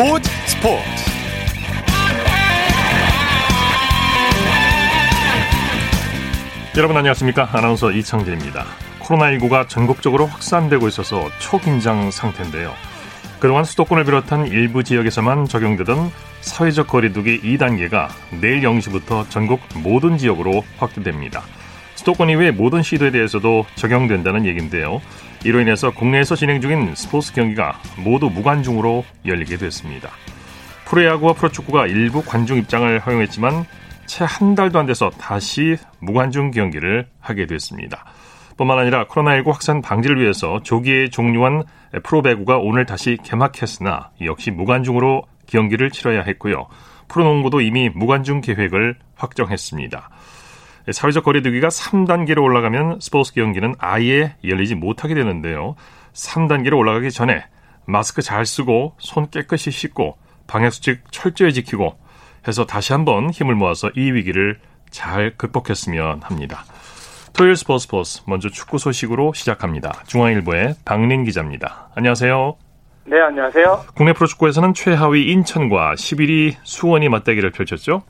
스포츠 스포츠. 여러분 안녕하십니까? 아나운서 이창진입니다. 코로나19가 전국적으로 확산되고 있어서 초긴장 상태인데요. 그동안 수도권을 비롯한 일부 지역에서만 적용되던 사회적 거리두기 2단계가 내일 0시부터 전국 모든 지역으로 확대됩니다. 수도권 이외의 모든 시도에 대해서도 적용된다는 얘기인데요. 이로 인해서 국내에서 진행 중인 스포츠 경기가 모두 무관중으로 열리게 됐습니다. 프로야구와 프로축구가 일부 관중 입장을 허용했지만 채 한 달도 안 돼서 다시 무관중 경기를 하게 됐습니다. 뿐만 아니라 코로나19 확산 방지를 위해서 조기에 종료한 프로배구가 오늘 다시 개막했으나 역시 무관중으로 경기를 치러야 했고요. 프로농구도 이미 무관중 계획을 확정했습니다. 사회적 거리두기가 3단계로 올라가면 스포츠 경기는 아예 열리지 못하게 되는데요. 3단계로 올라가기 전에 마스크 잘 쓰고 손 깨끗이 씻고 방역수칙 철저히 지키고 해서 다시 한번 힘을 모아서 이 위기를 잘 극복했으면 합니다. 토요일 스포츠 스포츠 먼저 축구 소식으로 시작합니다. 중앙일보의 박린 기자입니다. 안녕하세요. 네, 안녕하세요. 국내 프로축구에서는 최하위 인천과 11위 수원이 맞대기를 펼쳤죠?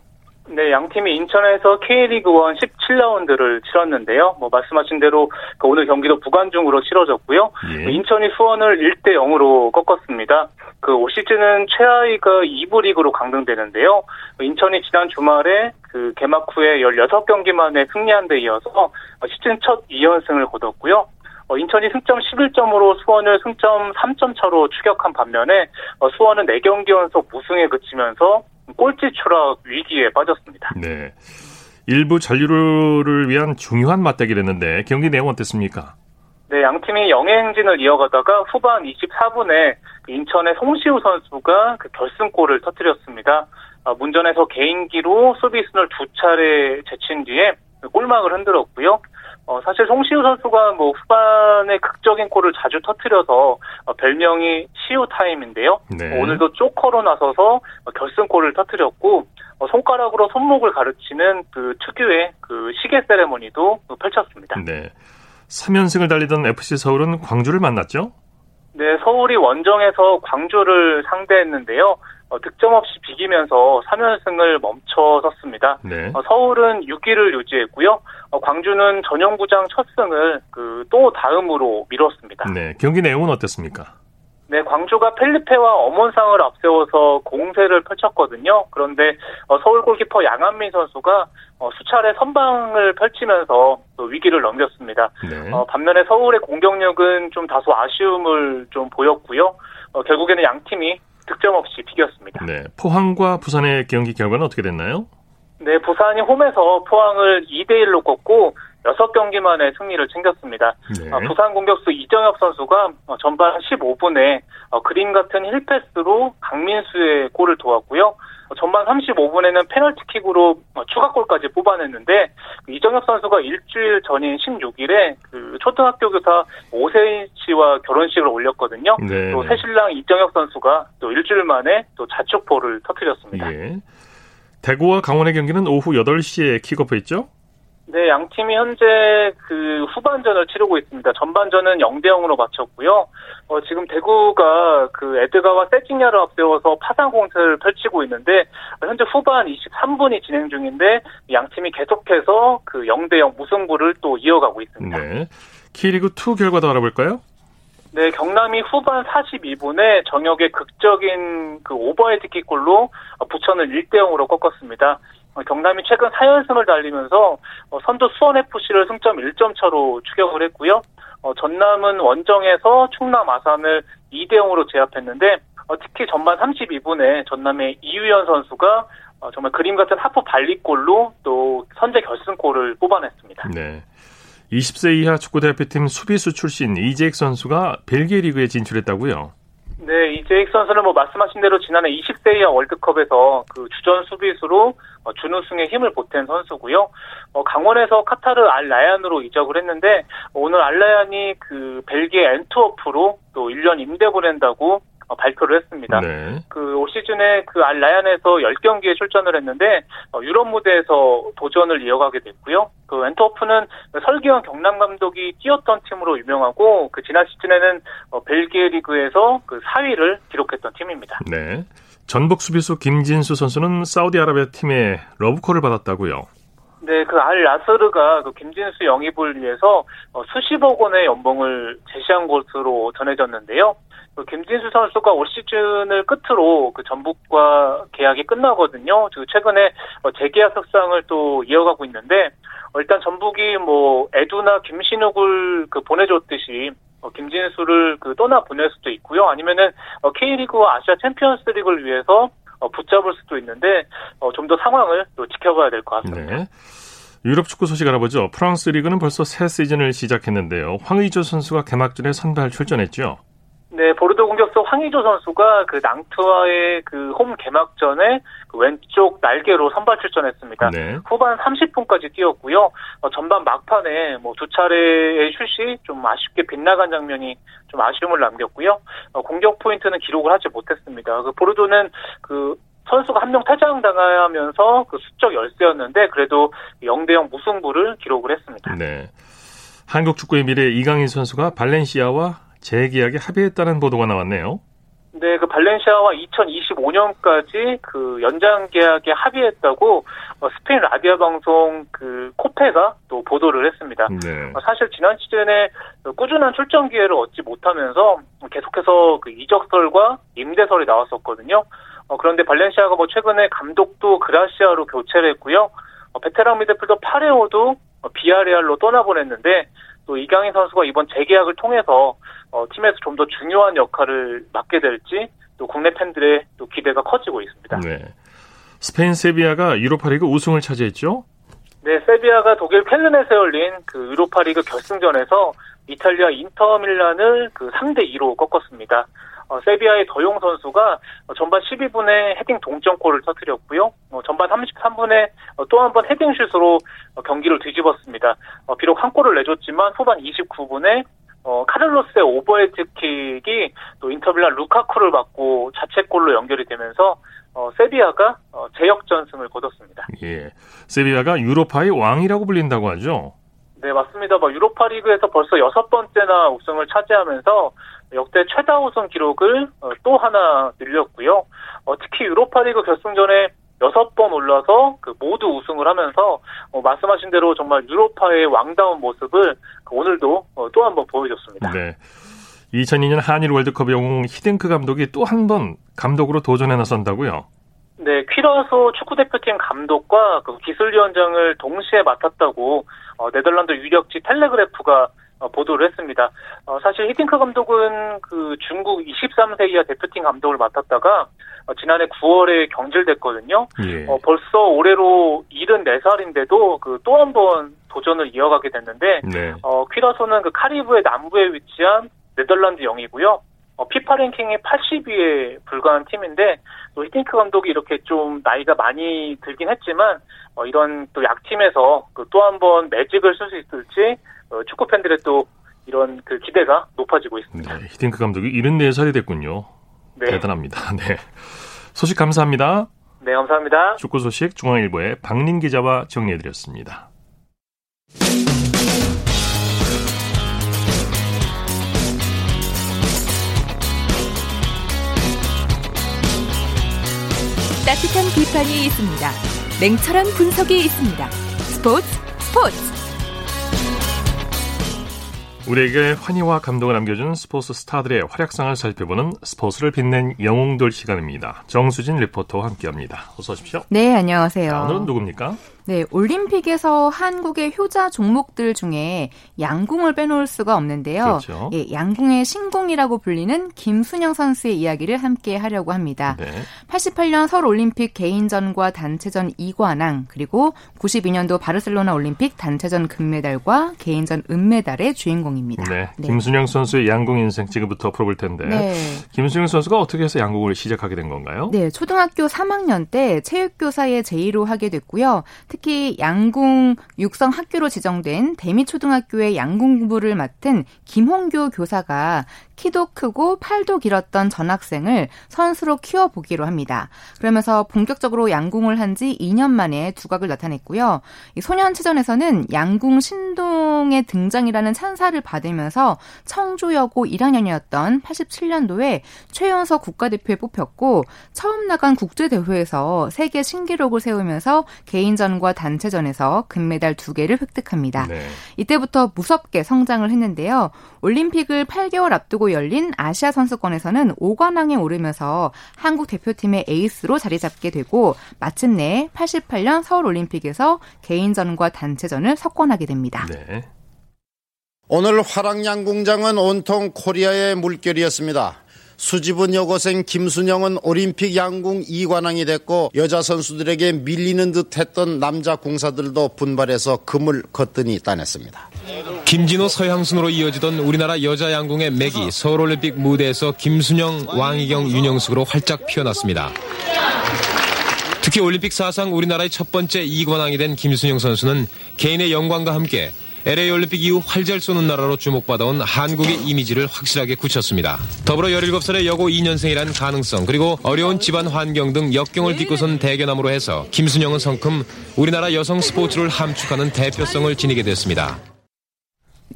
네, 양 팀이 인천에서 K리그 1 17라운드를 치렀는데요. 뭐 말씀하신 대로 그 오늘 경기도 부관중으로 치러졌고요. 예. 인천이 수원을 1대 0으로 꺾었습니다. 그올 시즌은 최하위가 2부 리그로 강등되는데요. 인천이 지난 주말에 그 개막 후에 16경기 만에 승리한 데 이어서 시즌 첫 2연승을 거뒀고요. 어, 인천이 승점 11점으로 수원을 승점 3점 차로 추격한 반면에 어, 수원은 4경기 연속 무승에 그치면서 꼴찌 추락 위기에 빠졌습니다. 네. 일부 잔류를 위한 중요한 맞대결이었는데 경기 내용 어땠습니까? 네, 양 팀이 영행진을 이어가다가 후반 24분에 인천의 송시우 선수가 그 결승골을 터뜨렸습니다. 아, 문전에서 개인기로 수비순을 두 차례 제친 뒤에 골망을 흔들었고요. 어, 사실 송시우 선수가 뭐 후반에 극적인 골을 자주 터트려서 어, 별명이 시우 타임인데요. 네. 오늘도 쪼커로 나서서 어, 결승골을 터트렸고 어, 손가락으로 손목을 가르치는 그 특유의 그 시계 세레머니도 펼쳤습니다. 네. 3연승을 달리던 FC 서울은 광주를 만났죠? 네, 서울이 원정에서 광주를 상대했는데요. 어, 득점 없이 비기면서 3연승을 멈춰섰습니다. 네. 어, 서울은 6위를 유지했고요. 어, 광주는 전용구장 첫 승을 그 또 다음으로 미뤘습니다. 네, 경기 내용은 어땠습니까? 네, 광주가 펠리페와 엄원상을 앞세워서 공세를 펼쳤거든요. 그런데 어, 서울 골키퍼 양한민 선수가 어, 수차례 선방을 펼치면서 위기를 넘겼습니다. 네. 어, 반면에 서울의 공격력은 좀 다소 아쉬움을 좀 보였고요. 결국에는 양 팀이 득점 없이 비겼습니다. 네, 포항과 부산의 경기 결과는 어떻게 됐나요? 네, 부산이 홈에서 포항을 2대 1로 꺾고 6경기 만에 승리를 챙겼습니다. 네. 어, 부산 공격수 이정혁 선수가 어, 전반 15분에 어, 그림 같은 힐패스로 강민수의 골을 도왔고요. 전반 35분에는 페널티킥으로 추가골까지 뽑아냈는데 그 이정혁 선수가 일주일 전인 16일에 그 초등학교 교사 오세인 씨와 결혼식을 올렸거든요. 네. 또 새신랑 이정혁 선수가 또 일주일 만에 또 자축포를 터뜨렸습니다. 예. 대구와 강원의 경기는 오후 8시에 킥오프 했죠? 네, 양 팀이 현재 그 후반전을 치르고 있습니다. 전반전은 0대 0으로 마쳤고요. 어, 지금 대구가 그 에드가와 세징야를 앞세워서 파상 공세를 펼치고 있는데 현재 후반 23분이 진행 중인데 양 팀이 계속해서 그 0대 0 무승부를 또 이어가고 있습니다. 네. K리그 2 결과도 알아볼까요? 네, 경남이 후반 42분에 정혁의 극적인 그 오버헤드 킥골로 부천을 1대 0으로 꺾었습니다. 어, 경남이 최근 4연승을 달리면서 어, 선두 수원FC를 승점 1점 차로 추격을 했고요. 어, 전남은 원정에서 충남 아산을 2대 0으로 제압했는데 특히 전반 32분에 전남의 이유연 선수가 정말 그림 같은 하프 발리골로 또 선제 결승골을 뽑아냈습니다. 네. 20세 이하 축구 대표팀 수비수 출신 이재익 선수가 벨기에 리그에 진출했다고요? 네, 이재익 선수는 뭐 말씀하신 대로 지난해 20세 이하 월드컵에서 그 주전 수비수로 어, 준우승에 힘을 보탠 선수고요. 어, 강원에서 카타르 알 라얀으로 이적을 했는데 오늘 알 라얀이 그 벨기에 엔트워프로 또 1년 임대 보낸다고 어, 발표를 했습니다. 네. 그올 시즌에 그 알 라얀에서 10경기에 출전을 했는데 어, 유럽 무대에서 도전을 이어가게 됐고요. 그 엔터호프는 설기현 경남 감독이 뛰었던 팀으로 유명하고 그 지난 시즌에는 어, 벨기에 리그에서 그 4위를 기록했던 팀입니다. 네. 전북 수비수 김진수 선수는 사우디아라비아 팀의 러브콜을 받았다고요. 네, 그 알 라스르가 그 김진수 영입을 위해서 어, 수십억 원의 연봉을 제시한 것으로 전해졌는데요. 그 김진수 선수가 올 시즌을 끝으로 그 전북과 계약이 끝나거든요. 그 최근에 어, 재계약 협상을 또 이어가고 있는데 어, 일단 전북이 뭐 에두나 김신욱을 그 보내줬듯이 김진수를 그 떠나 보낼 수도 있고요. 아니면은 K리그와 아시아 챔피언스리그를 위해서 붙잡을 수도 있는데 좀 더 상황을 또 지켜봐야 될 것 같습니다. 네. 유럽 축구 소식 알아보죠. 프랑스 리그는 벌써 새 시즌을 시작했는데요. 황의조 선수가 개막전에 선발 출전했죠. 네, 보르도 공격수 황의조 선수가 그 낭트와의 그 홈 개막전에 그 왼쪽 날개로 선발 출전했습니다. 네. 후반 30분까지 뛰었고요. 어, 전반 막판에 뭐 두 차례의 슛이 좀 아쉽게 빗나간 장면이 좀 아쉬움을 남겼고요. 어, 공격 포인트는 기록을 하지 못했습니다. 그 보르도는 그 선수가 한 명 퇴장당하면서 그 수적 열세였는데 그래도 0대 0 무승부를 기록을 했습니다. 네. 한국 축구의 미래 이강인 선수가 발렌시아와 재계약에 합의했다는 보도가 나왔네요. 네, 그 발렌시아와 2025년까지 그 연장 계약에 합의했다고 어, 스페인 라디아 방송 그 코페가 또 보도를 했습니다. 네. 어, 사실 지난 시즌에 꾸준한 출전 기회를 얻지 못하면서 계속해서 그 이적설과 임대설이 나왔었거든요. 어, 그런데 발렌시아가 뭐 최근에 감독도 그라시아로 교체를 했고요. 어, 베테랑 미드필더 파레오도 어, 비아레알로 떠나보냈는데 또 이강인 선수가 이번 재계약을 통해서 어, 팀에서 좀 더 중요한 역할을 맡게 될지 또 국내 팬들의 또 기대가 커지고 있습니다. 네. 스페인 세비야가 유로파리그 우승을 차지했죠? 네, 세비야가 독일 켈른에서 열린 그 유로파리그 결승전에서 이탈리아 인터밀란을 그 3대 2로 꺾었습니다. 어, 세비야의 더용 선수가 어, 전반 12분에 헤딩 동점골을 터뜨렸고요. 어, 전반 33분에 어, 또한 번 헤딩슛으로 어, 경기를 뒤집었습니다. 어, 비록 한 골을 내줬지만 후반 29분에 어, 카를로스의 오버헤드킥이 또 인터빌란 루카쿠를 받고 자책골로 연결이 되면서 어, 세비야가 어, 제역전승을 거뒀습니다. 예, 세비야가 유로파의 왕이라고 불린다고 하죠. 네, 맞습니다. 뭐 유로파리그에서 벌써 여섯 번째나 우승을 차지하면서 역대 최다 우승 기록을 어, 또 하나 늘렸고요. 어, 특히 유로파리그 결승전에 여섯 번 올라서 그 모두 우승을 하면서 어, 말씀하신 대로 정말 유로파의 왕다운 모습을 그 오늘도 또한 번 보여줬습니다. 네. 2002년 한일 월드컵 영웅 히딩크 감독이 또 한 번 감독으로 도전해 나선다고요? 네, 퀴라소 축구대표팀 감독과 그 기술위원장을 동시에 맡았다고 어, 네덜란드 유력지 텔레그래프가 어, 보도를 했습니다. 어, 사실 히팅크 감독은 그 중국 23세 이하 대표팀 감독을 맡았다가 어, 지난해 9월에 경질됐거든요. 예. 어, 벌써 올해로 74살인데도 그 또 한 번 도전을 이어가게 됐는데 네. 어, 퀴라소는 그 카리브의 남부에 위치한 네덜란드 영이고요. 어, 피파 랭킹이 80위에 불과한 팀인데 또 히팅크 감독이 이렇게 좀 나이가 많이 들긴 했지만 어, 이런 또 약팀에서 그 또한 번 매직을 쓸 수 있을지 어, 축구 팬들의 또 이런 그 기대가 높아지고 있습니다. 네, 히딩크 감독이 74살이 됐군요. 네. 대단합니다. 네. 소식 감사합니다. 네, 감사합니다. 축구 소식 중앙일보의 박린 기자와 정리해드렸습니다. 따뜻한 비판이 있습니다. 냉철한 분석이 있습니다. 스포츠 스포츠 우리에게 환희와 감동을 남겨준 스포츠 스타들의 활약상을 살펴보는 스포츠를 빛낸 영웅들 시간입니다. 정수진 리포터와 함께합니다. 어서 오십시오. 네, 안녕하세요. 자, 오늘은 누굽니까? 네, 올림픽에서 한국의 효자 종목들 중에 양궁을 빼놓을 수가 없는데요. 그렇죠. 예, 양궁의 신궁이라고 불리는 김순영 선수의 이야기를 함께 하려고 합니다. 네. 88년 서울 올림픽 개인전과 단체전 2관왕, 그리고 92년도 바르셀로나 올림픽 단체전 금메달과 개인전 은메달의 주인공입니다. 네. 네. 김순영 선수의 양궁 인생 지금부터 풀어볼 텐데. 네. 김순영 선수가 어떻게 해서 양궁을 시작하게 된 건가요? 네, 초등학교 3학년 때 체육교사의 제2로 하게 됐고요. 특히 특히 양궁 육성 학교로 지정된 대미초등학교의 양궁 공부를 맡은 김홍교 교사가 키도 크고 팔도 길었던 전 학생을 선수로 키워보기로 합니다. 그러면서 본격적으로 양궁을 한 지 2년 만에 두각을 나타냈고요. 소년체전에서는 양궁 신동의 등장이라는 찬사를 받으면서 청주여고 1학년이었던 87년도에 최연석 국가대표에 뽑혔고 처음 나간 국제대회에서 세계 신기록을 세우면서 개인전과 단체전에서 금메달 2개를 획득합니다. 네. 이때부터 무섭게 성장을 했는데요. 올림픽을 8개월 앞두고 열린 아시아 선수권에서는 5관왕에 오르면서 한국 대표팀의 에이스로 자리 잡게 되고 마침내 88년 서울 올림픽에서 개인전과 단체전을 석권하게 됩니다. 네. 오늘 화랑양궁장은 온통 코리아의 물결이었습니다. 수줍은 여고생 김순영은 올림픽 양궁 2관왕이 됐고 여자 선수들에게 밀리는 듯 했던 남자 궁사들도 분발해서 금을 거뜬히 따냈습니다. 김진호 서향순으로 이어지던 우리나라 여자 양궁의 맥이 서울올림픽 무대에서 김순영, 왕희경, 윤영숙으로 활짝 피어났습니다. 특히 올림픽 사상 우리나라의 첫 번째 2관왕이 된 김순영 선수는 개인의 영광과 함께 LA 올림픽 이후 활잘 쏘는 나라로 주목받아온 한국의 이미지를 확실하게 굳혔습니다. 더불어 17살의 여고 2년생이란 가능성 그리고 어려운 집안 환경 등 역경을 딛고선 대견함으로 해서 김순영은 성큼 우리나라 여성 스포츠를 함축하는 대표성을 지니게 됐습니다.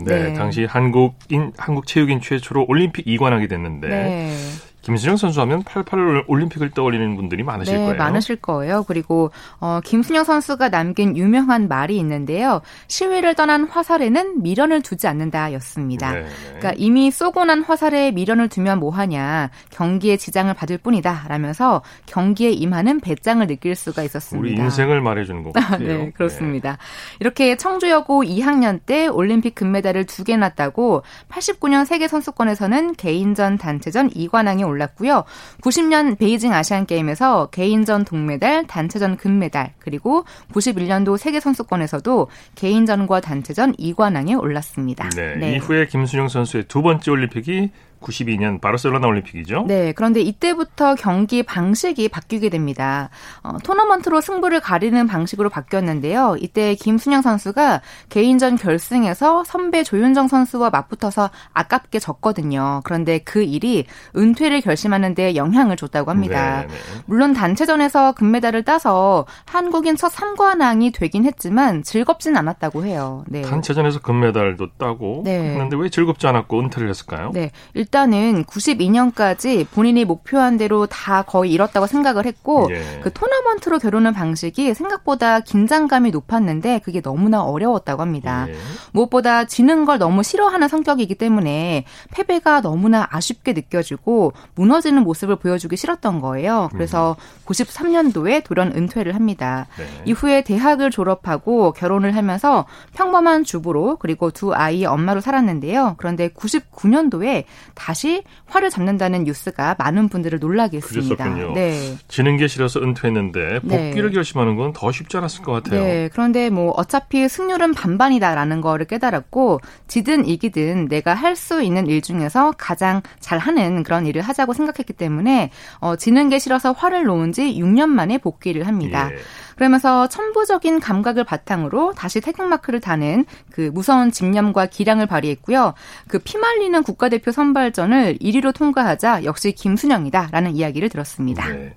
네, 네. 당시 한국인 한국 체육인 최초로 올림픽 2관왕이 됐는데 네. 김순영 선수 하면 88 올림픽을 떠올리는 분들이 많으실 네, 거예요. 많으실 거예요. 그리고 어, 김순영 선수가 남긴 유명한 말이 있는데요. 시위를 떠난 화살에는 미련을 두지 않는다였습니다. 네, 네. 그러니까 이미 쏘고 난 화살에 미련을 두면 뭐하냐. 경기에 지장을 받을 뿐이다. 라면서 경기에 임하는 배짱을 느낄 수가 있었습니다. 우리 인생을 말해주는 것 같아요. 네, 그렇습니다. 네. 이렇게 청주여고 2학년 때 올림픽 금메달을 두 개 났다고 89년 세계선수권에서는 개인전, 단체전 2관왕에 올 랐고요. 90년 베이징 아시안 게임에서 개인전 동메달, 단체전 금메달, 그리고 91년도 세계 선수권에서도 개인전과 단체전 2관왕에 올랐습니다. 네, 네. 이후에 김순영 선수의 두 번째 올림픽이 92년 바르셀로나 올림픽이죠. 네, 그런데 이때부터 경기 방식이 바뀌게 됩니다. 어, 토너먼트로 승부를 가리는 방식으로 바뀌었는데요. 이때 김순영 선수가 개인전 결승에서 선배 조윤정 선수와 맞붙어서 아깝게 졌거든요. 그런데 그 일이 은퇴를 결심하는 데 영향을 줬다고 합니다. 네네. 네. 물론 단체전에서 금메달을 따서 한국인 첫 3관왕이 되긴 했지만 즐겁진 않았다고 해요. 네. 단체전에서 금메달도 따고 네. 했는데 왜 즐겁지 않았고 은퇴를 했을까요? 네. 일단은 92년까지 본인이 목표한 대로 다 거의 이뤘다고 생각을 했고 예. 그 토너먼트로 겨루는 방식이 생각보다 긴장감이 높았는데 그게 너무나 어려웠다고 합니다. 예. 무엇보다 지는 걸 너무 싫어하는 성격이기 때문에 패배가 너무나 아쉽게 느껴지고 무너지는 모습을 보여주기 싫었던 거예요. 그래서 음. 93년도에 돌연 은퇴를 합니다. 네. 이후에 대학을 졸업하고 결혼을 하면서 평범한 주부로 그리고 두 아이의 엄마로 살았는데요. 그런데 99년도에 다시 활을 잡는다는 뉴스가 많은 분들을 놀라게 했습니다. 그랬었군요. 네. 지는 게 싫어서 은퇴했는데 네. 복귀를 네. 결심하는 건 더 쉽지 않았을 것 같아요. 네. 그런데 뭐 어차피 승률은 반반이다라는 거를 깨달았고 지든 이기든 내가 할 수 있는 일 중에서 가장 잘하는 그런 일을 하자고 생각했기 때문에 어, 지는 게 싫어서 활을 놓은 지 6년 만에 복귀를 합니다. 예. 그러면서 천부적인 감각을 바탕으로 다시 태극마크를 다는 그 무서운 집념과 기량을 발휘했고요. 그 피말리는 국가대표 선발전을 1위로 통과하자 역시 김순영이다라는 이야기를 들었습니다. 네.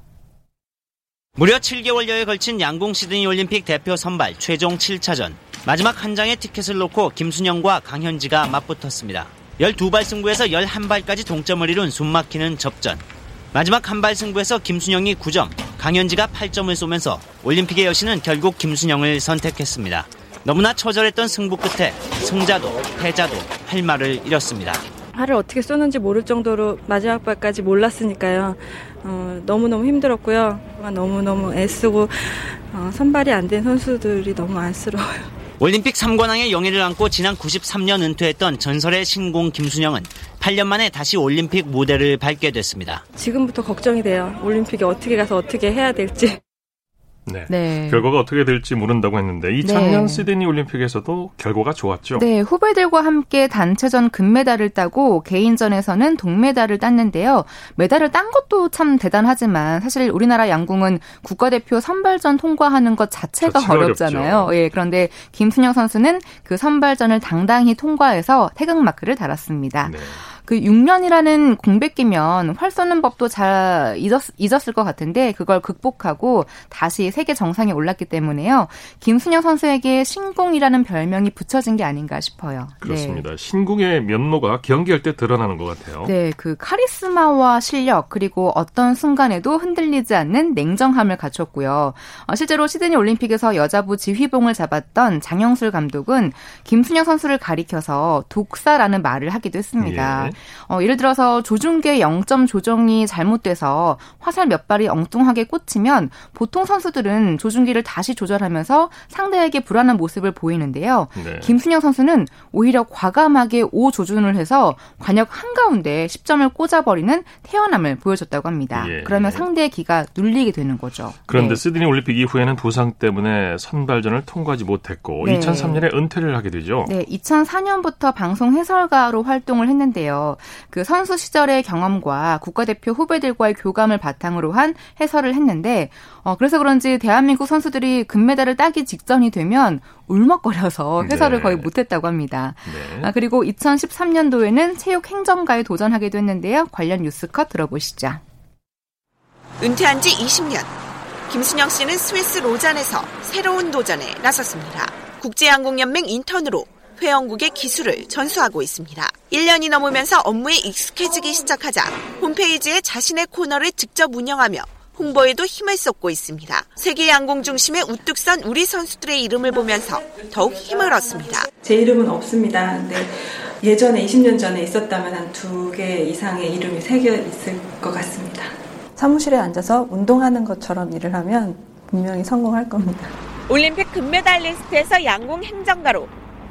무려 7개월여에 걸친 양궁 시드니 올림픽 대표 선발 최종 7차전. 마지막 한 장의 티켓을 놓고 김순영과 강현지가 맞붙었습니다. 12발 승부에서 11발까지 동점을 이룬 숨막히는 접전. 마지막 한발 승부에서 김순영이 9점, 강현지가 8점을 쏘면서 올림픽의 여신은 결국 김순영을 선택했습니다. 너무나 처절했던 승부 끝에 승자도 패자도 할 말을 잃었습니다. 발을 어떻게 쏘는지 모를 정도로 마지막 발까지 몰랐으니까요. 어, 너무너무 힘들었고요. 너무너무 애쓰고 어, 선발이 안 된 선수들이 너무 안쓰러워요. 올림픽 3관왕의 영예를 안고 지난 93년 은퇴했던 전설의 신공 김순영은 8년 만에 다시 올림픽 무대를 밟게 됐습니다. 지금부터 걱정이 돼요. 올림픽에 어떻게 가서 어떻게 해야 될지. 네. 네. 결과가 어떻게 될지 모른다고 했는데 이 작년 네. 시드니 올림픽에서도 결과가 좋았죠. 네, 후배들과 함께 단체전 금메달을 따고 개인전에서는 동메달을 땄는데요. 메달을 딴 것도 참 대단하지만 사실 우리나라 양궁은 국가대표 선발전 통과하는 것 자체가, 자체가 어렵잖아요. 어렵죠. 예, 그런데 김순영 선수는 그 선발전을 당당히 통과해서 태극 마크를 달았습니다. 네. 그 6년이라는 공백기면 활 쏘는 법도 잘 잊었, 잊었을 것 같은데 그걸 극복하고 다시 세계 정상에 올랐기 때문에요. 김순영 선수에게 신궁이라는 별명이 붙여진 게 아닌가 싶어요. 그렇습니다. 네. 신궁의 면모가 경기할 때 드러나는 것 같아요. 네, 그 카리스마와 실력 그리고 어떤 순간에도 흔들리지 않는 냉정함을 갖췄고요. 어, 실제로 시드니 올림픽에서 여자부 지휘봉을 잡았던 장영술 감독은 김순영 선수를 가리켜서 독사라는 말을 하기도 했습니다. 예. 어, 예를 들어서 조준계 0점 조정이 잘못돼서 화살 몇 발이 엉뚱하게 꽂히면 보통 선수들은 조준기를 다시 조절하면서 상대에게 불안한 모습을 보이는데요. 네. 김순영 선수는 오히려 과감하게 5 조준을 해서 관역 한가운데 10점을 꽂아버리는 태어남을 보여줬다고 합니다. 예. 그러면 상대의 기가 눌리게 되는 거죠. 그런데 네. 시드니 올림픽 이후에는 부상 때문에 선발전을 통과하지 못했고 네. 2003년에 은퇴를 하게 되죠. 네, 2004년부터 방송 해설가로 활동을 했는데요. 그 선수 시절의 경험과 국가대표 후배들과의 교감을 바탕으로 한 해설을 했는데 어 그래서 그런지 대한민국 선수들이 금메달을 따기 직전이 되면 울먹거려서 해설을 네. 거의 못했다고 합니다. 네. 아, 그리고 2013년도에는 체육 행정가에 도전하기도 했는데요. 관련 뉴스 컷 들어보시죠. 은퇴한 지 20년. 김순영 씨는 스위스 로잔에서 새로운 도전에 나섰습니다. 국제항공연맹 인턴으로 회원국의 기술을 전수하고 있습니다. 1년이 넘으면서 업무에 익숙해지기 시작하자 홈페이지에 자신의 코너를 직접 운영하며 홍보에도 힘을 쏟고 있습니다. 세계 양궁 중심에 우뚝 선 우리 선수들의 이름을 보면서 더욱 힘을 얻습니다. 제 이름은 없습니다. 근데 예전에 20년 전에 있었다면 한 두 개 이상의 이름이 새겨 있을 것 같습니다. 사무실에 앉아서 운동하는 것처럼 일을 하면 분명히 성공할 겁니다. 올림픽 금메달리스트에서 양궁 행정가로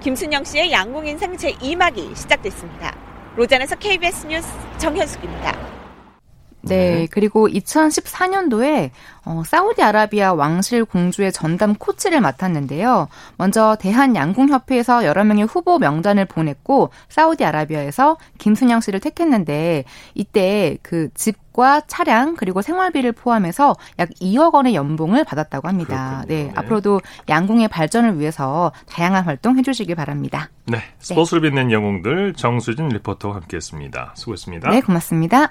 김순영 씨의 양궁 인생 제2막이 시작됐습니다. 로잔에서 KBS 뉴스 정현숙입니다. 네, 그리고 2014년도에 어, 사우디아라비아 왕실 공주의 전담 코치를 맡았는데요. 먼저 대한양궁협회에서 여러 명의 후보 명단을 보냈고 사우디아라비아에서 김순영 씨를 택했는데 이때 그 집과 차량 그리고 생활비를 포함해서 약 2억 원의 연봉을 받았다고 합니다. 네, 네, 앞으로도 양궁의 발전을 위해서 다양한 활동 해주시길 바랍니다. 네, 스포츠를 빛낸 영웅들 정수진 리포터와 함께했습니다. 수고했습니다. 네, 고맙습니다.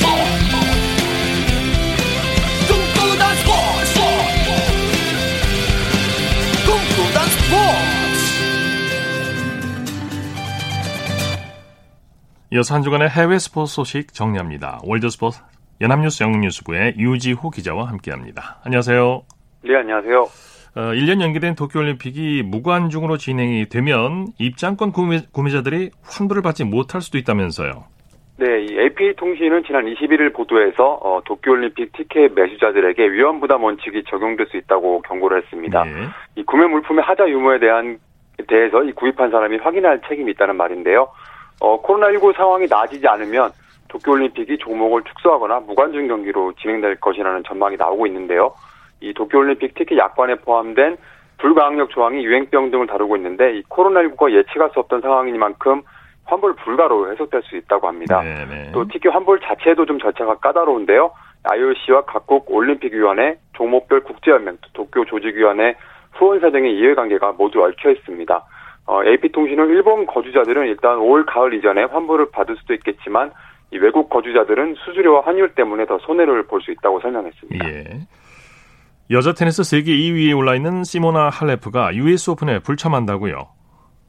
이어서 한 주간의 해외 스포츠 소식 정리합니다. 월드스포츠 연합뉴스 영문뉴스부의 유지호 기자와 함께합니다. 안녕하세요. 네, 안녕하세요. 어, 1년 연기된 도쿄올림픽이 무관중으로 진행이 되면 입장권 구매, 구매자들이 환불을 받지 못할 수도 있다면서요. 네, 이 AP통신은 지난 21일 보도에서 어, 도쿄올림픽 티켓 매수자들에게 위험 부담 원칙이 적용될 수 있다고 경고를 했습니다. 네. 이 구매 물품의 하자 유무에 대한 대해서 이 구입한 사람이 확인할 책임이 있다는 말인데요. 어, 코로나19 상황이 나아지지 않으면 도쿄올림픽이 종목을 축소하거나 무관중 경기로 진행될 것이라는 전망이 나오고 있는데요. 이 도쿄올림픽 특히 약관에 포함된 불가항력 조항이 유행병 등을 다루고 있는데 이 코로나19가 예측할 수 없던 상황이니만큼 환불 불가로 해석될 수 있다고 합니다. 네네. 네. 또 특히 환불 자체도 좀 절차가 까다로운데요. IOC와 각국 올림픽위원회, 종목별 국제연맹, 도쿄 조직위원회, 후원사 등의 이해관계가 모두 얽혀 있습니다. 어, AP통신은 일본 거주자들은 일단 올 가을 이전에 환불을 받을 수도 있겠지만 이 외국 거주자들은 수수료와 환율 때문에 더 손해를 볼 수 있다고 설명했습니다. 예. 여자 테니스 세계 2위에 올라 있는 시모나 할레프가 US 오픈에 불참한다고요?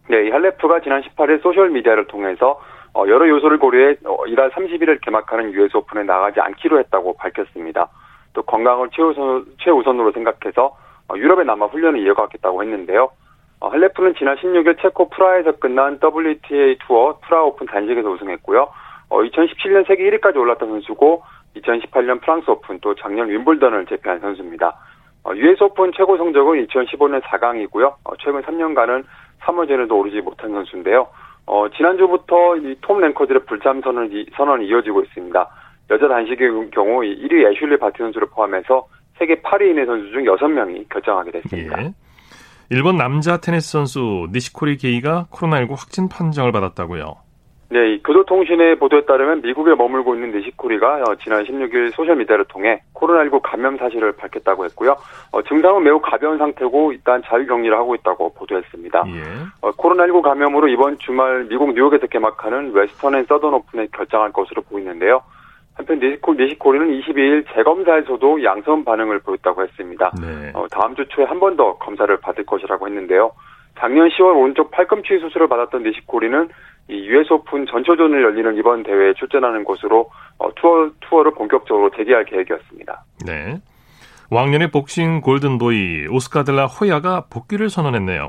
네, 이 할레프가 지난 18일 소셜 미디어를 통해서 어, 여러 요소를 고려해 어, 이달 30일을 개막하는 US 오픈에 나가지 않기로 했다고 밝혔습니다. 또 건강을 최우선, 최우선으로 생각해서 어, 유럽에 남아 훈련을 이어가겠다고 했는데요. 어, 할레프는 지난 16일 체코 프라하에서 끝난 WTA 투어 프라하 오픈 단식에서 우승했고요. 어, 2017년 세계 1위까지 올랐던 선수고 2018년 프랑스 오픈 또 작년 윔블던을 제패한 선수입니다. 어, US 오픈 최고 성적은 2015년 4강이고요. 어, 최근 3년간은 3회전에도 오르지 못한 선수인데요. 어, 지난주부터 이 톱 랭커들의 불참 선언 이, 선언이 이어지고 있습니다. 여자 단식의 경우 1위 애슐리 바티 선수를 포함해서 세계 10위 이내의 선수 중 6명이 결장하게 됐습니다. 예. 일본 남자 테니스 선수 니시코리 게이가 코로나19 확진 판정을 받았다고요. 네, 교도통신의 보도에 따르면 미국에 머물고 있는 니시코리가 어, 지난 16일 소셜미디어를 통해 코로나19 감염 사실을 밝혔다고 했고요. 어, 증상은 매우 가벼운 상태고 일단 자가격리를 하고 있다고 보도했습니다. 예. 어, 코로나19 감염으로 이번 주말 미국 뉴욕에서 개막하는 웨스턴 앤 서던 오픈에 결장할 것으로 보이는데요. 한편 니시코, 니시코리는 22일 재검사에서도 양성 반응을 보였다고 했습니다. 네. 어, 다음 주 초에 한 번 더 검사를 받을 것이라고 했는데요. 작년 10월 오른쪽 팔꿈치 수술을 받았던 니시코리는 이 US 오픈 전초전으로 열리는 이번 대회에 출전하는 것으로 어, 투어 투어를 본격적으로 재개할 계획이었습니다. 네. 왕년의 복싱 골든보이 오스카 델라 호야가 복귀를 선언했네요.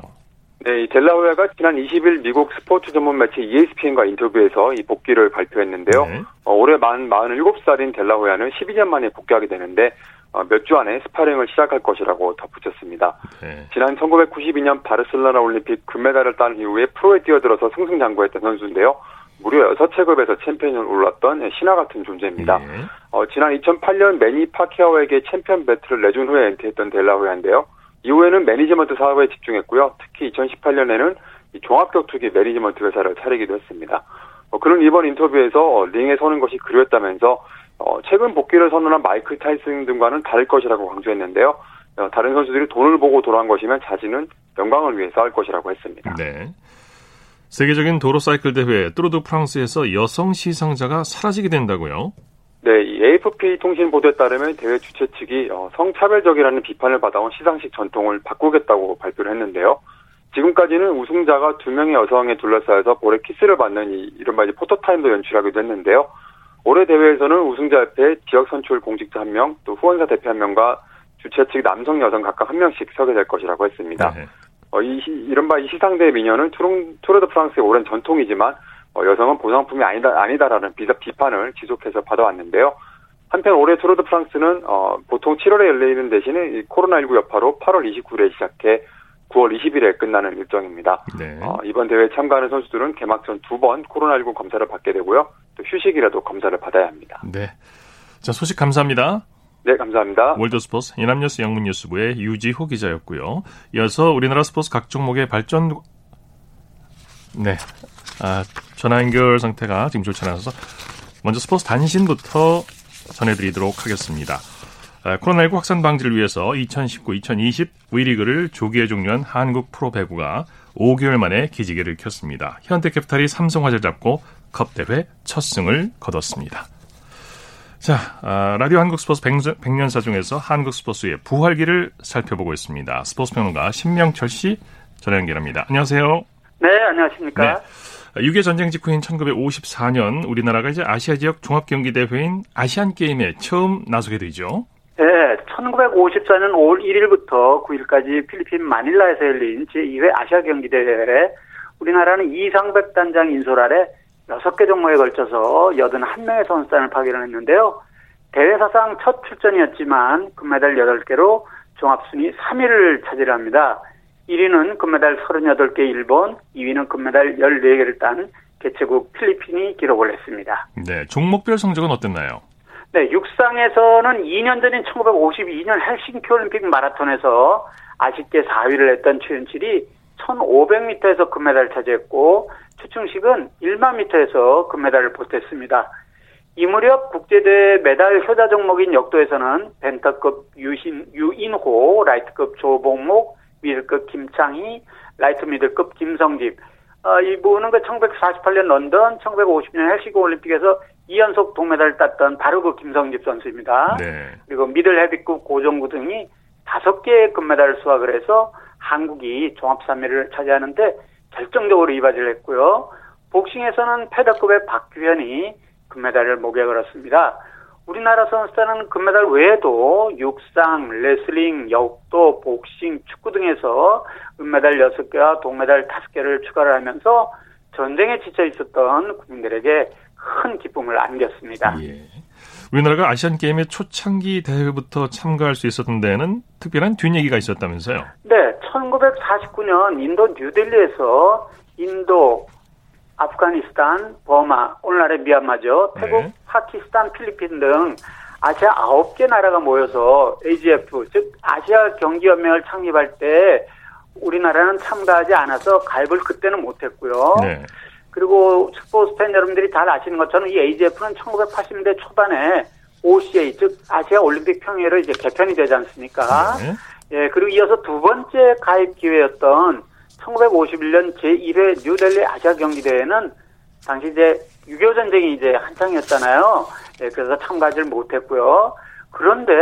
네, 이 델라호야가 지난 20일 미국 스포츠 전문 매체 ESPN과 인터뷰에서 이 복귀를 발표했는데요. 네. 어, 올해 만 47살인 델라호야는 12년 만에 복귀하게 되는데 어, 몇 주 안에 스파링을 시작할 것이라고 덧붙였습니다. 네. 지난 1992년 바르셀로나 올림픽 금메달을 딴 이후에 프로에 뛰어들어서 승승장구했던 선수인데요. 무려 6체급에서 챔피언을 올랐던 신화 같은 존재입니다. 네. 어, 지난 2008년 매니 파퀴아오에게 챔피언 벨트를 내준 후에 은퇴했던 델라호야인데요. 이후에는 매니지먼트 사업에 집중했고요. 특히 2018년에는 종합격투기 매니지먼트 회사를 차리기도 했습니다. 어, 그는 이번 인터뷰에서 링에 서는 것이 그리웠다면서 어, 최근 복귀를 선언한 마이클 타이슨 등과는 다를 것이라고 강조했는데요. 어, 다른 선수들이 돈을 보고 돌아온 것이면 자신은 영광을 위해서 할 것이라고 했습니다. 네. 세계적인 도로 사이클 대회 뚜르드 프랑스에서 여성 시상자가 사라지게 된다고요? 네, 이 AFP 통신 보도에 따르면 대회 주최 측이 어, 성차별적이라는 비판을 받아온 시상식 전통을 바꾸겠다고 발표를 했는데요. 지금까지는 우승자가 두 명의 여성에 둘러싸여서 볼에 키스를 받는 이, 이른바 포토타임도 연출하기도 했는데요. 올해 대회에서는 우승자 옆에 지역 선출 공직자 한 명, 또 후원사 대표 한 명과 주최 측 남성, 여성 각각 한 명씩 서게 될 것이라고 했습니다. 네. 어, 이, 이른바 이 시상대 미녀는 투르, 투르 드 프랑스의 오랜 전통이지만 어, 여성은 보상품이 아니다, 아니다라는 비사, 비판을 지속해서 받아왔는데요. 한편 올해 투르드 프랑스는 어, 보통 7월에 열리는 대신에 코로나19 여파로 8월 29일에 시작해 9월 20일에 끝나는 일정입니다. 네. 어, 이번 대회에 참가하는 선수들은 개막 전 두 번 코로나19 검사를 받게 되고요. 또 휴식이라도 검사를 받아야 합니다. 네. 자, 소식 감사합니다. 네, 감사합니다. 월드스포츠 이남뉴스 영문뉴스부의 유지호 기자였고요. 이어서 우리나라 스포츠 각 종목의 발전 네. 아, 전화 연결 상태가 지금 좋지 않아서 먼저 스포츠 단신부터 전해드리도록 하겠습니다. 아, 코로나19 확산 방지를 위해서 2019-2020 V리그를 조기에 종료한 한국 프로배구가 5개월 만에 기지개를 켰습니다. 현대캐피탈이 삼성화재를 잡고 컵 대회 첫 승을 거뒀습니다. 자, 아, 라디오 한국 스포츠 100년사 중에서 한국 스포츠의 부활기를 살펴보고 있습니다. 스포츠 평론가 신명철 씨 전화 연결합니다. 안녕하세요. 네, 안녕하십니까. 네. 6.25 전쟁 직후인 1954년 우리나라가 이제 아시아 지역 종합 경기 대회인 아시안 게임에 처음 나서게 되죠. 네, 1954년 5월 1일부터 9일까지 필리핀 마닐라에서 열린 제2회 아시아 경기 대회에 우리나라는 이상백 단장 인솔 아래 6개 종목에 걸쳐서 81명의 선수단을 파견을 했는데요. 대회 사상 첫 출전이었지만 금메달 8개로 종합순위 3위를 차지합니다. 1위는 금메달 38개 일본, 2위는 금메달 14개를 딴 개최국 필리핀이 기록을 했습니다. 네, 종목별 성적은 어땠나요? 네, 육상에서는 2년 전인 1952년 헬싱키 올림픽 마라톤에서 아쉽게 4위를 했던 최윤칠이 1500m에서 금메달을 차지했고 추충식은 1만 미터에서 금메달을 보탰습니다. 이 무렵 국제대회 메달 효자 종목인 역도에서는 밴텀급 유신, 유인호, 라이트급 조봉목, 미들급 김창희, 라이트 미들급 김성집. 어, 이분은 그 1948년 런던, 1950년 헬싱키 올림픽에서 2연속 동메달을 땄던 바로 그 김성집 선수입니다. 네. 그리고 미들 헤비급 고정구 등이 다섯 개의 금메달을 수확을 해서 한국이 종합 3위를 차지하는데 결정적으로 이바지를 했고요. 복싱에서는 패더급의 박규현이 금메달을 목에 걸었습니다. 우리나라 선수단은 금메달 외에도 육상, 레슬링, 역도, 복싱, 축구 등에서 은메달 6개와 동메달 5개를 추가를 하면서 전쟁에 지쳐 있었던 국민들에게 큰 기쁨을 안겼습니다. 예. 우리나라가 아시안 게임의 초창기 대회부터 참가할 수 있었던 데에는 특별한 뒷얘기가 있었다면서요? 네, 1949년 인도 뉴델리에서 인도, 아프가니스탄, 버마, 오늘날의 미얀마죠, 태국, 네. 파키스탄, 필리핀 등 아시아 아홉 개 나라가 모여서 AGF, 즉 아시아 경기연맹을 창립할 때 우리나라는 참가하지 않아서 가입을 그때는 못했고요. 네. 그리고 스포츠 팬 여러분들이 잘 아시는 것처럼 이 AGF는 1980년대 초반에 OCA 즉 아시아 올림픽 평의회로 이제 개편이 되지 않습니까? 네. 예, 그리고 이어서 두 번째 가입 기회였던 1951년 제1회 뉴델리 아시아 경기 대회는 당시 이제 6.25 전쟁이 이제 한창이었잖아요. 예, 그래서 참가를 못했고요. 그런데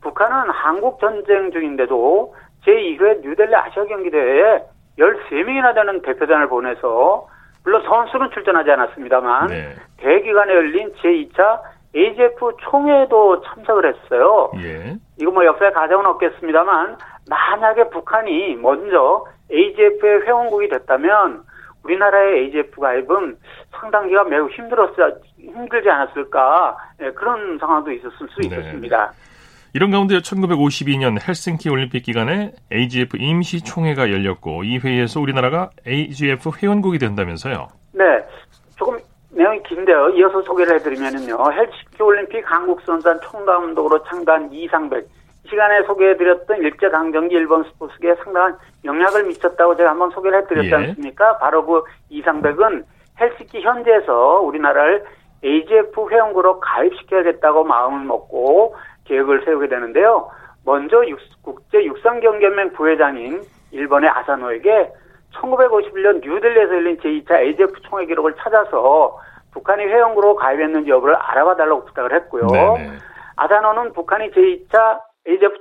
북한은 한국 전쟁 중인데도 제2회 뉴델리 아시아 경기 대회에 13명이나 되는 대표단을 보내서 물론 선수는 출전하지 않았습니다만 네. 대기간에 열린 제2차 AGF 총회도 참석을 했어요. 예. 이거 뭐 역사의 가정은 없겠습니다만 만약에 북한이 먼저 AGF의 회원국이 됐다면 우리나라의 AGF 가입은 상당기가 매우 힘들었어 힘들지 않았을까 네, 그런 상황도 있었을 수 네. 있었습니다. 이런 가운데 1952년 헬싱키 올림픽 기간에 AGF 임시 총회가 열렸고 이 회의에서 우리나라가 AGF 회원국이 된다면서요? 네. 조금 내용이 긴데요. 이어서 소개를 해드리면요. 헬싱키 올림픽 한국선수단 총감독으로 참가한 이상백. 이 시간에 소개해드렸던 일제강점기 일본 스포츠계에 상당한 영향을 미쳤다고 제가 한번 소개를 해드렸지 예. 않습니까? 바로 그 이상백은 헬싱키 현지에서 우리나라를 AGF 회원국으로 가입시켜야겠다고 마음을 먹고 계획을 세우게 되는데요. 먼저 국제 육상경기연맹 부회장인 일본의 아사노에게 1951년 뉴델리에서 열린 제2차 AGF 총회 기록을 찾아서 북한이 회원국으로 가입했는지 여부를 알아봐 달라고 부탁을 했고요. 네네. 아사노는 북한이 제2차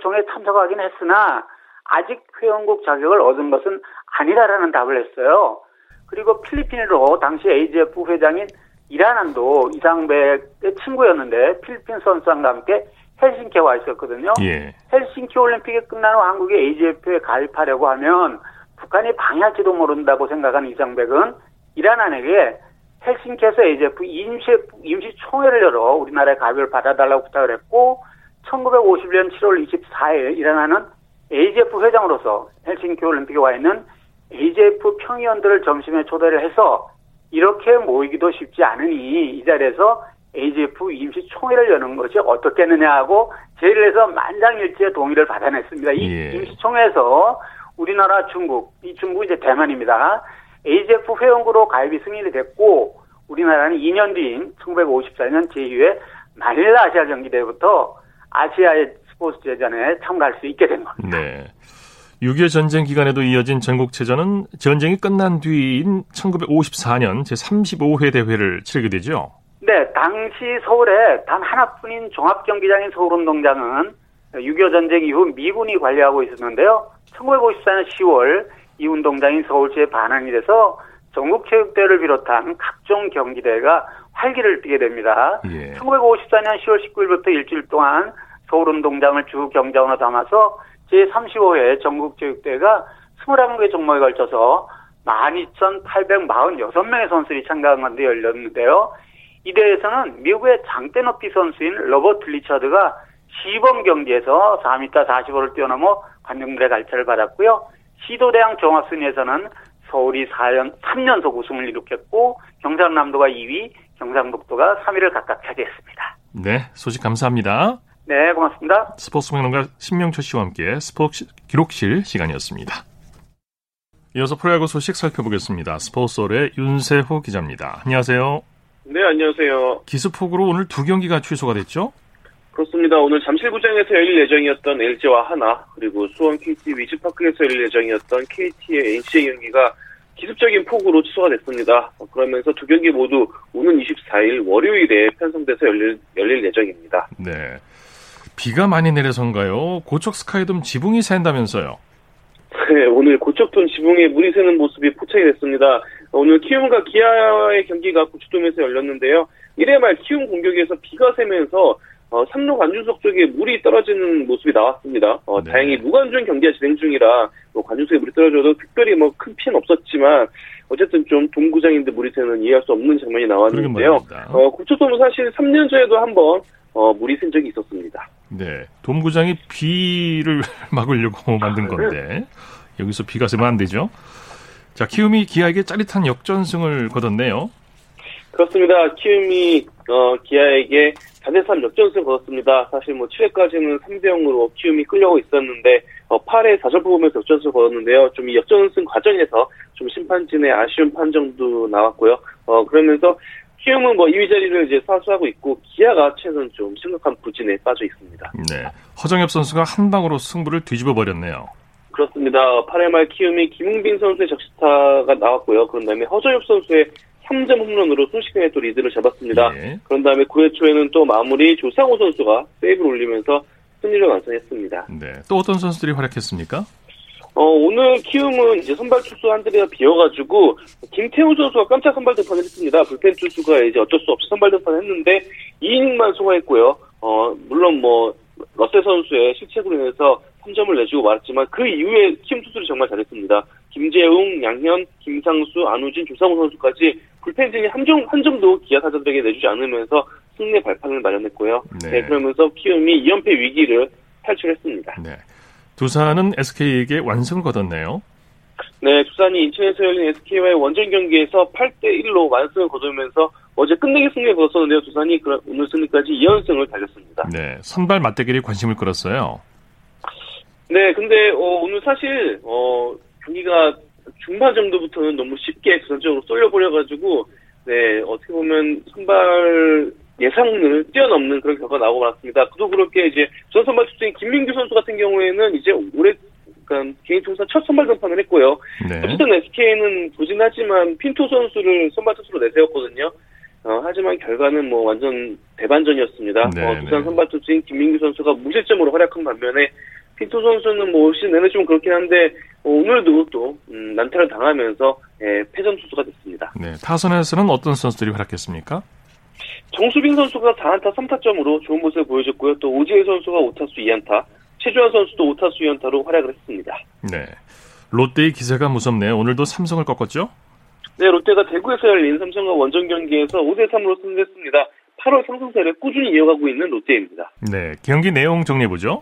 총회에 참석하긴 했으나 아직 회원국 자격을 얻은 것은 아니다라는 답을 했어요. 그리고 필리핀으로 당시 AGF 회장인 이라난도 이상백의 친구였는데 필리핀 선수단과 함께 헬싱키에 와 있었거든요. 예. 헬싱키 올림픽이 끝난 후 한국의 AGF에 가입하려고 하면 북한이 방해할지도 모른다고 생각하는 이상백은 이란안에게 헬싱키에서 AGF 임시, 임시 총회를 열어 우리나라의 가입을 받아달라고 부탁을 했고 1951년 7월 24일 이란안은 AGF 회장으로서 헬싱키 올림픽에 와 있는 AGF 평의원들을 점심에 초대를 해서 이렇게 모이기도 쉽지 않으니 이 자리에서 AGF 임시총회를 여는 것이 어떻겠느냐 하고 제의를 해서 만장일치의 동의를 받아냈습니다. 이 예. 임시총회에서 우리나라 중국, 이 중국이 이제 대만입니다. AGF 회원국으로 가입이 승인이 됐고 우리나라는 2년 뒤인 1954년 제2회 마닐라 아시아 경기대회부터 아시아의 스포츠 대전에 참가할 수 있게 된 겁니다. 네. 6.25 전쟁 기간에도 이어진 전국체전은 전쟁이 끝난 뒤인 1954년 제35회 대회를 치르게 되죠. 네, 당시 서울에 단 하나뿐인 종합경기장인 서울운동장은 6.25 전쟁 이후 미군이 관리하고 있었는데요. 1954년 10월 이 운동장인 서울시에 반환이 돼서 전국체육대회를 비롯한 각종 경기대회가 활기를 띠게 됩니다. 예. 1954년 10월 19일부터 일주일 동안 서울운동장을 주 경장으로 담아서 제35회 전국체육대회가 21개 종목에 걸쳐서 12,846명의 선수들이 참가한 건데 열렸는데요. 이 대회에서는 미국의 장대 높이 선수인 로버트 리처드가 시범 경기에서 4m 45를 뛰어넘어 관중들의 갈채를 받았고요. 시도대항 종합순위에서는 서울이 4년, 3연속 우승을 이룩했고 경상남도가 2위, 경상북도가 3위를 각각 차지했습니다. 네, 소식 감사합니다. 네, 고맙습니다. 스포츠 평론가 신명철 씨와 함께 스포츠 기록실 시간이었습니다. 이어서 프로야구 소식 살펴보겠습니다. 스포츠홀의 윤세호 기자입니다. 안녕하세요. 네, 안녕하세요. 기습폭우로 오늘 두 경기가 취소가 됐죠? 그렇습니다. 오늘 잠실구장에서 열릴 예정이었던 LG와 하나, 그리고 수원 KT 위즈파크에서 열릴 예정이었던 KT의 NC의 경기가 기습적인 폭우로 취소가 됐습니다. 그러면서 두 경기 모두 오는 24일 월요일에 편성돼서 열릴, 열릴 예정입니다. 네. 비가 많이 내려서인가요? 고척 스카이돔 지붕이 샌다면서요? 네, 오늘 고척돔 지붕에 물이 새는 모습이 포착이 됐습니다. 오늘 키움과 기아의 경기가 고척돔에서 열렸는데요. 1회 말 키움 공격에서 비가 새면서 어, 3루 관중석 쪽에 물이 떨어지는 모습이 나왔습니다. 어, 네. 다행히 무관중 경기가 진행 중이라 뭐 관중석에 물이 떨어져도 특별히 뭐 큰 피해는 없었지만 어쨌든 좀 동구장인데 물이 새는 이해할 수 없는 장면이 나왔는데요. 어, 구초소는 사실 3년 전에도 한번 어, 물이 샌 적이 있었습니다. 네. 돔구장이 비를 막으려고 만든 건데 여기서 비가 새면 안 되죠. 자, 키움이 기아에게 짜릿한 역전승을 거뒀네요. 그렇습니다. 키움이 어, 기아에게 4대3 역전승 거뒀습니다. 사실 뭐 7회까지는 3대 0으로 키움이 끌려고 있었는데 어, 8회 4점 뽑으면서 역전승 거뒀는데요. 좀 이 역전승 과정에서 좀 심판진의 아쉬운 판정도 나왔고요. 어, 그러면서 키움은 뭐 2위 자리를 이제 사수하고 있고 기아가 최근 좀 심각한 부진에 빠져 있습니다. 네. 허정엽 선수가 한 방으로 승부를 뒤집어 버렸네요. 그렇습니다. 8회 말 키움이 김웅빈 선수의 적시타가 나왔고요. 그런 다음에 허정엽 선수의 3점 홈런으로 순식간에 또 리드를 잡았습니다. 예. 그런 다음에 9회 초에는 또 마무리 조상호 선수가 세이브를 올리면서 승리를 완성했습니다. 네. 또 어떤 선수들이 활약했습니까? 어, 오늘 키움은 이제 선발 투수 한 자리가 비어가지고, 김태우 선수가 깜짝 선발 등판을 했습니다. 불펜 투수가 이제 어쩔 수 없이 선발 등판을 했는데, 2이닝만 소화했고요. 어, 물론 뭐, 러셀 선수의 실책으로 인해서 3점을 내주고 말았지만, 그 이후에 키움 투수들이 정말 잘했습니다. 김재웅, 양현, 김상수, 안우진, 조상우 선수까지 불펜진이 한 점, 한 점도 기아 타자들에게 내주지 않으면서 승리 발판을 마련했고요. 네. 네 그러면서 키움이 2연패 위기를 탈출했습니다. 네. 두산은 SK에게 완승을 거뒀네요. 네, 두산이 인천에서 열린 SK와의 원정 경기에서 8대 1로 완승을 거두면서 어제 끝내기 승리를 거뒀었는데요. 두산이 오늘 승리까지 2연승을 달렸습니다. 네, 선발 맞대결이 관심을 끌었어요. 네, 근데 어, 오늘 사실 어, 경기가 중반 정도부터는 너무 쉽게 쪽으로 쏠려버려가지고 네 어떻게 보면 선발 예상을 뛰어넘는 그런 결과가 나오고 말았습니다. 그도 그렇게 이제 전 선발 투수인 김민규 선수 같은 경우에는 이제 올해 그러니까 개인 통산 첫 선발 등판을 했고요. 네. 어쨌든 SK는 부진하지만 핀토 선수를 선발 투수로 내세웠거든요. 어, 하지만 결과는 뭐 완전 대반전이었습니다. 네, 어, 두산 네. 선발 투수인 김민규 선수가 무실점으로 활약한 반면에 핀토 선수는 뭐올 시즌 내내 좀 그렇긴 한데 어, 오늘도 또 음, 난타를 당하면서 예, 패전 투수가 됐습니다. 네, 타선에서는 어떤 선수들이 활약했습니까? 정수빈 선수가 4안타 3타점으로 좋은 모습을 보여줬고요. 또 오지혜 선수가 5타수 2안타, 최주환 선수도 5타수 2안타로 활약을 했습니다. 네. 롯데의 기세가 무섭네요. 오늘도 삼성을 꺾었죠? 네, 롯데가 대구에서 열린 삼성과 원정 경기에서 5대3으로 승리했습니다. 8월 상승세를 꾸준히 이어가고 있는 롯데입니다. 네, 경기 내용 정리해보죠.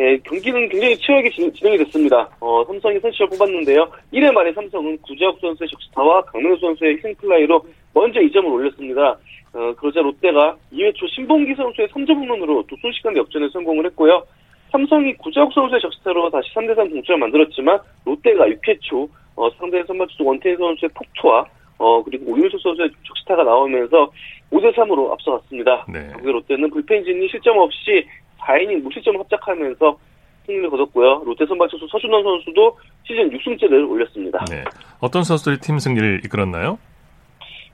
네, 경기는 굉장히 치열하게 진 행이 됐습니다. 어, 삼성이 선취를 뽑았는데요. 1회 말에 삼성은 구재혁 선수의 적시타와 강민호 선수의 희생플라이로 먼저 2점을 올렸습니다. 어, 그러자 롯데가 2회 초 신봉기 선수의 3점 홈런으로 또 순식간에 역전에 성공을 했고요. 삼성이 구자욱 선수의 적시타로 다시 3대3 동점을 만들었지만 롯데가 6회 초 어, 상대 선발투수 원태인 선수의 폭투와 어, 그리고 오윤수 선수의 적시타가 나오면서 5대3으로 앞서갔습니다. 네. 롯데는 불펜진이 실점 없이 4이닝 무실점을 합작하면서 승리를 거뒀고요. 롯데 선발 투수 서준원 선수도 시즌 6승째를 올렸습니다. 네. 어떤 선수들이 팀 승리를 이끌었나요?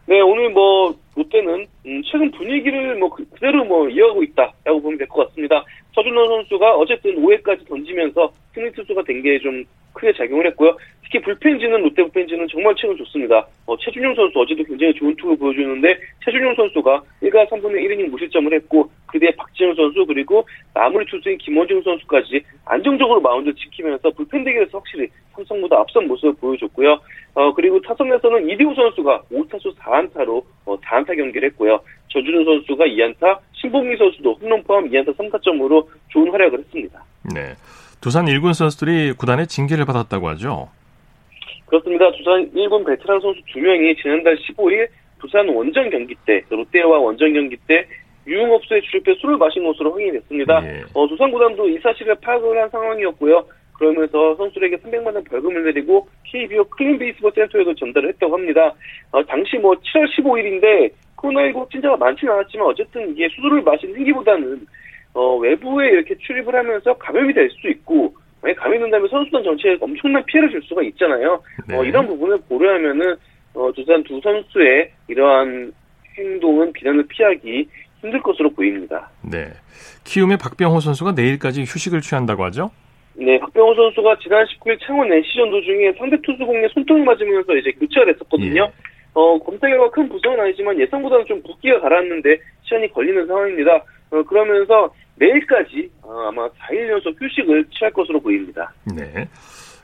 네, 오늘 뭐 롯데는 음, 최근 분위기를 뭐 그, 그대로 뭐 이어가고 있다라고 보면 될 것 같습니다. 서준원 선수가 어쨌든 5회까지 던지면서 승리 투수가 된 게 좀 크게 작용을 했고요. 특히 불펜지는 롯데 불펜지는 정말 최근 좋습니다. 어, 최준용 선수 어제도 굉장히 좋은 투구를 보여주는데 최준용 선수가 1가 3분의 1이닝 무실점을 했고 그 뒤에 박지영 선수 그리고 마무리 투수인 김원중 선수까지 안정적으로 마운드를 지키면서 불펜 대결에서 확실히 삼성보다 앞선 모습을 보여줬고요. 어, 그리고 타선에서는 이대호 선수가 5타수 4안타로 어, 4안타 경기를 했고요. 전준우 선수가 2안타, 신봉미 선수도 홈런 포함 2안타 3타점으로 좋은 활약을 했습니다. 네. 두산 1군 선수들이 구단의 징계를 받았다고 하죠. 그렇습니다. 두산 1군 베테랑 선수 2명이 지난달 15일 부산 원정 경기 때 롯데와 원정 경기 때 유흥업소에 출입해 술을 마신 것으로 확인이 됐습니다. 예. 어, 두산 구단도 이 사실을 파악을 한 상황이었고요. 그러면서 선수에게 300만 원 벌금을 내리고 KBO 클린 베이스볼 센터에도 전달을 했다고 합니다. 어, 당시 뭐 7월 15일인데 코로나19 확진자가 많지는 않았지만 어쨌든 이게 수술을 마신 행기보다는 어, 외부에 이렇게 출입을 하면서 감염이 될 수 있고 만약 감염이 된다면 선수단 전체에 엄청난 피해를 줄 수가 있잖아요. 네. 어, 이런 부분을 고려하면은 어, 두산 두 선수의 이러한 행동은 비난을 피하기 힘들 것으로 보입니다. 네. 키움의 박병호 선수가 내일까지 휴식을 취한다고 하죠? 네, 박병호 선수가 지난 19일 창원 NC전 도중에 상대 투수 공에 손등을 맞으면서 이제 교체가 됐었거든요. 예. 어, 검사 결과 큰 부상은 아니지만 예상보다는 좀 붓기가 가라앉는데 시간이 걸리는 상황입니다. 어, 그러면서 내일까지 어, 아마 4일 연속 휴식을 취할 것으로 보입니다. 네.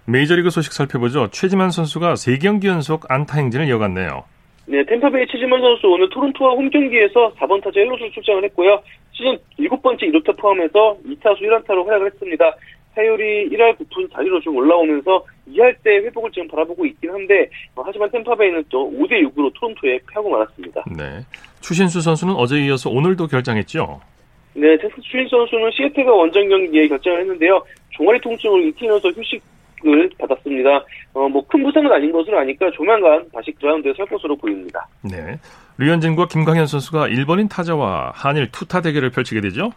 메이저리그 소식 살펴보죠. 최지만 선수가 3경기 연속 안타 행진을 이어갔네요. 네, 템파베이 최지만 선수 오늘 토론토와 홈 경기에서 4번 타자 1루수 출장을 했고요. 시즌 7번째 1루타 포함해서 2타수 1안타로 활약을 했습니다. 타율이 1할 9푼 4리로 좀 올라오면서 2할 때 회복을 지금 바라보고 있긴 한데 어, 하지만 템파베이는 또 5대 6으로 토론토에 패하고 말았습니다. 네. 추신수 선수는 어제 이어서 오늘도 결장했죠? 네, 추신수 선수는 시애틀과 원정 경기에 결장을 했는데요. 종아리 통증을 일으키면서 휴식을 받았습니다. 어, 뭐 큰 부상은 아닌 것으로 아니까 조만간 다시 그라운드에 설 것으로 보입니다. 네. 류현진과 김광현 선수가 일본인 타자와 한일 투타 대결을 펼치게 되죠?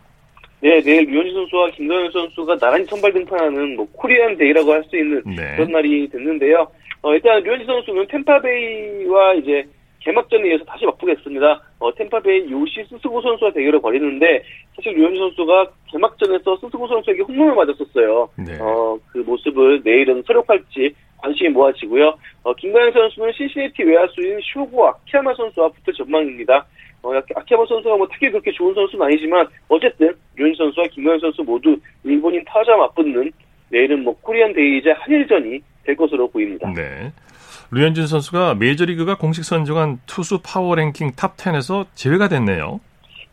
네, 내일 류현진 선수와 김광현 선수가 나란히 선발 등판하는 뭐 코리안 데이라고 할 수 있는 네. 그런 날이 됐는데요. 어, 일단 류현진 선수는 템파베이와 이제 개막전에 이어서 다시 맞붙겠습니다. 어, 템파베이 요시 스스고 선수와 대결을 벌이는데 사실 류현진 선수가 개막전에서 스스고 선수에게 홈런을 맞았었어요. 네. 어, 그 모습을 내일은 서력할지 관심이 모아지고요. 어, 김광현 선수는 신시내티 외야수인 쇼고 아키야마 선수와 붙을 전망입니다. 어, 아키야마 선수가 뭐 특히 그렇게 좋은 선수는 아니지만 어쨌든 류현진 선수와 김광현 선수 모두 일본인 타자 맞붙는 내일은 뭐 코리안 데이이자 한일전이 될 것으로 보입니다. 네. 류현진 선수가 메이저리그가 공식 선정한 투수 파워 랭킹 탑 10에서 제외가 됐네요.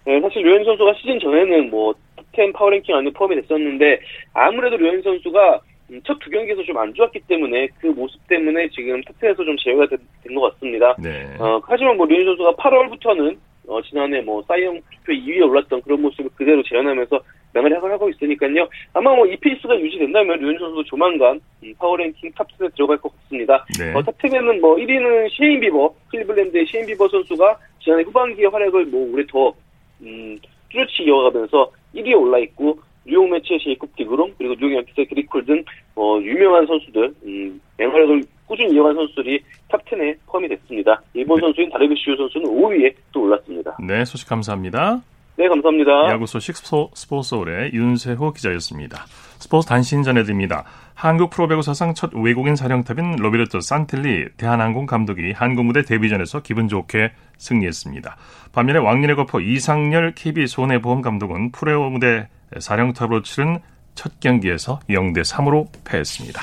네, 사실 류현진 선수가 시즌 전에는 뭐 탑 10 파워 랭킹 안에 포함이 됐었는데 아무래도 류현진 선수가 음, 첫 두 경기에서 좀 안 좋았기 때문에 그 모습 때문에 지금 탑 10에서 좀 제외가 된 것 같습니다. 네. 어, 하지만 뭐 류현진 선수가 8월부터는 어, 지난해 뭐 사이영 투표 2위에 올랐던 그런 모습을 그대로 재현하면서 맹활약을 하고 있으니까요. 아마 뭐 이 페이스가 유지된다면 류현진 선수도 조만간 파워랭킹 탑10에 들어갈 것 같습니다. 네. 어, 탑10에는 뭐 1위는 셰인 비버, 클리블랜드의 셰인 비버 선수가 지난해 후반기의 활약을 뭐 올해 더 음, 뚜렷이 이어가면서 1위에 올라 있고 뉴욕 메츠의 제이콥 디그롬 그리고 뉴욕 양키스의 게릿 콜 등 어, 유명한 선수들 음, 맹활약을 꾸준히 이어간 선수들이 탑10에 포함이 됐습니다. 일본 네. 선수인 다르비슈 선수는 5위에 또 올랐습니다. 네, 소식 감사합니다. 네, 감사합니다. 야구 소식 스포츠서울의 윤세호 기자였습니다. 스포츠 단신 전해드립니다. 한국 프로배구 사상 첫 외국인 사령탑인 로베르토 산텔리 대한항공 감독이 한국 무대 데뷔전에서 기분 좋게 승리했습니다. 반면에 왕년의 거포 이상열 KB 손해보험 감독은 프로배구 무대 사령탑으로 치른 첫 경기에서 0대 3으로 패했습니다.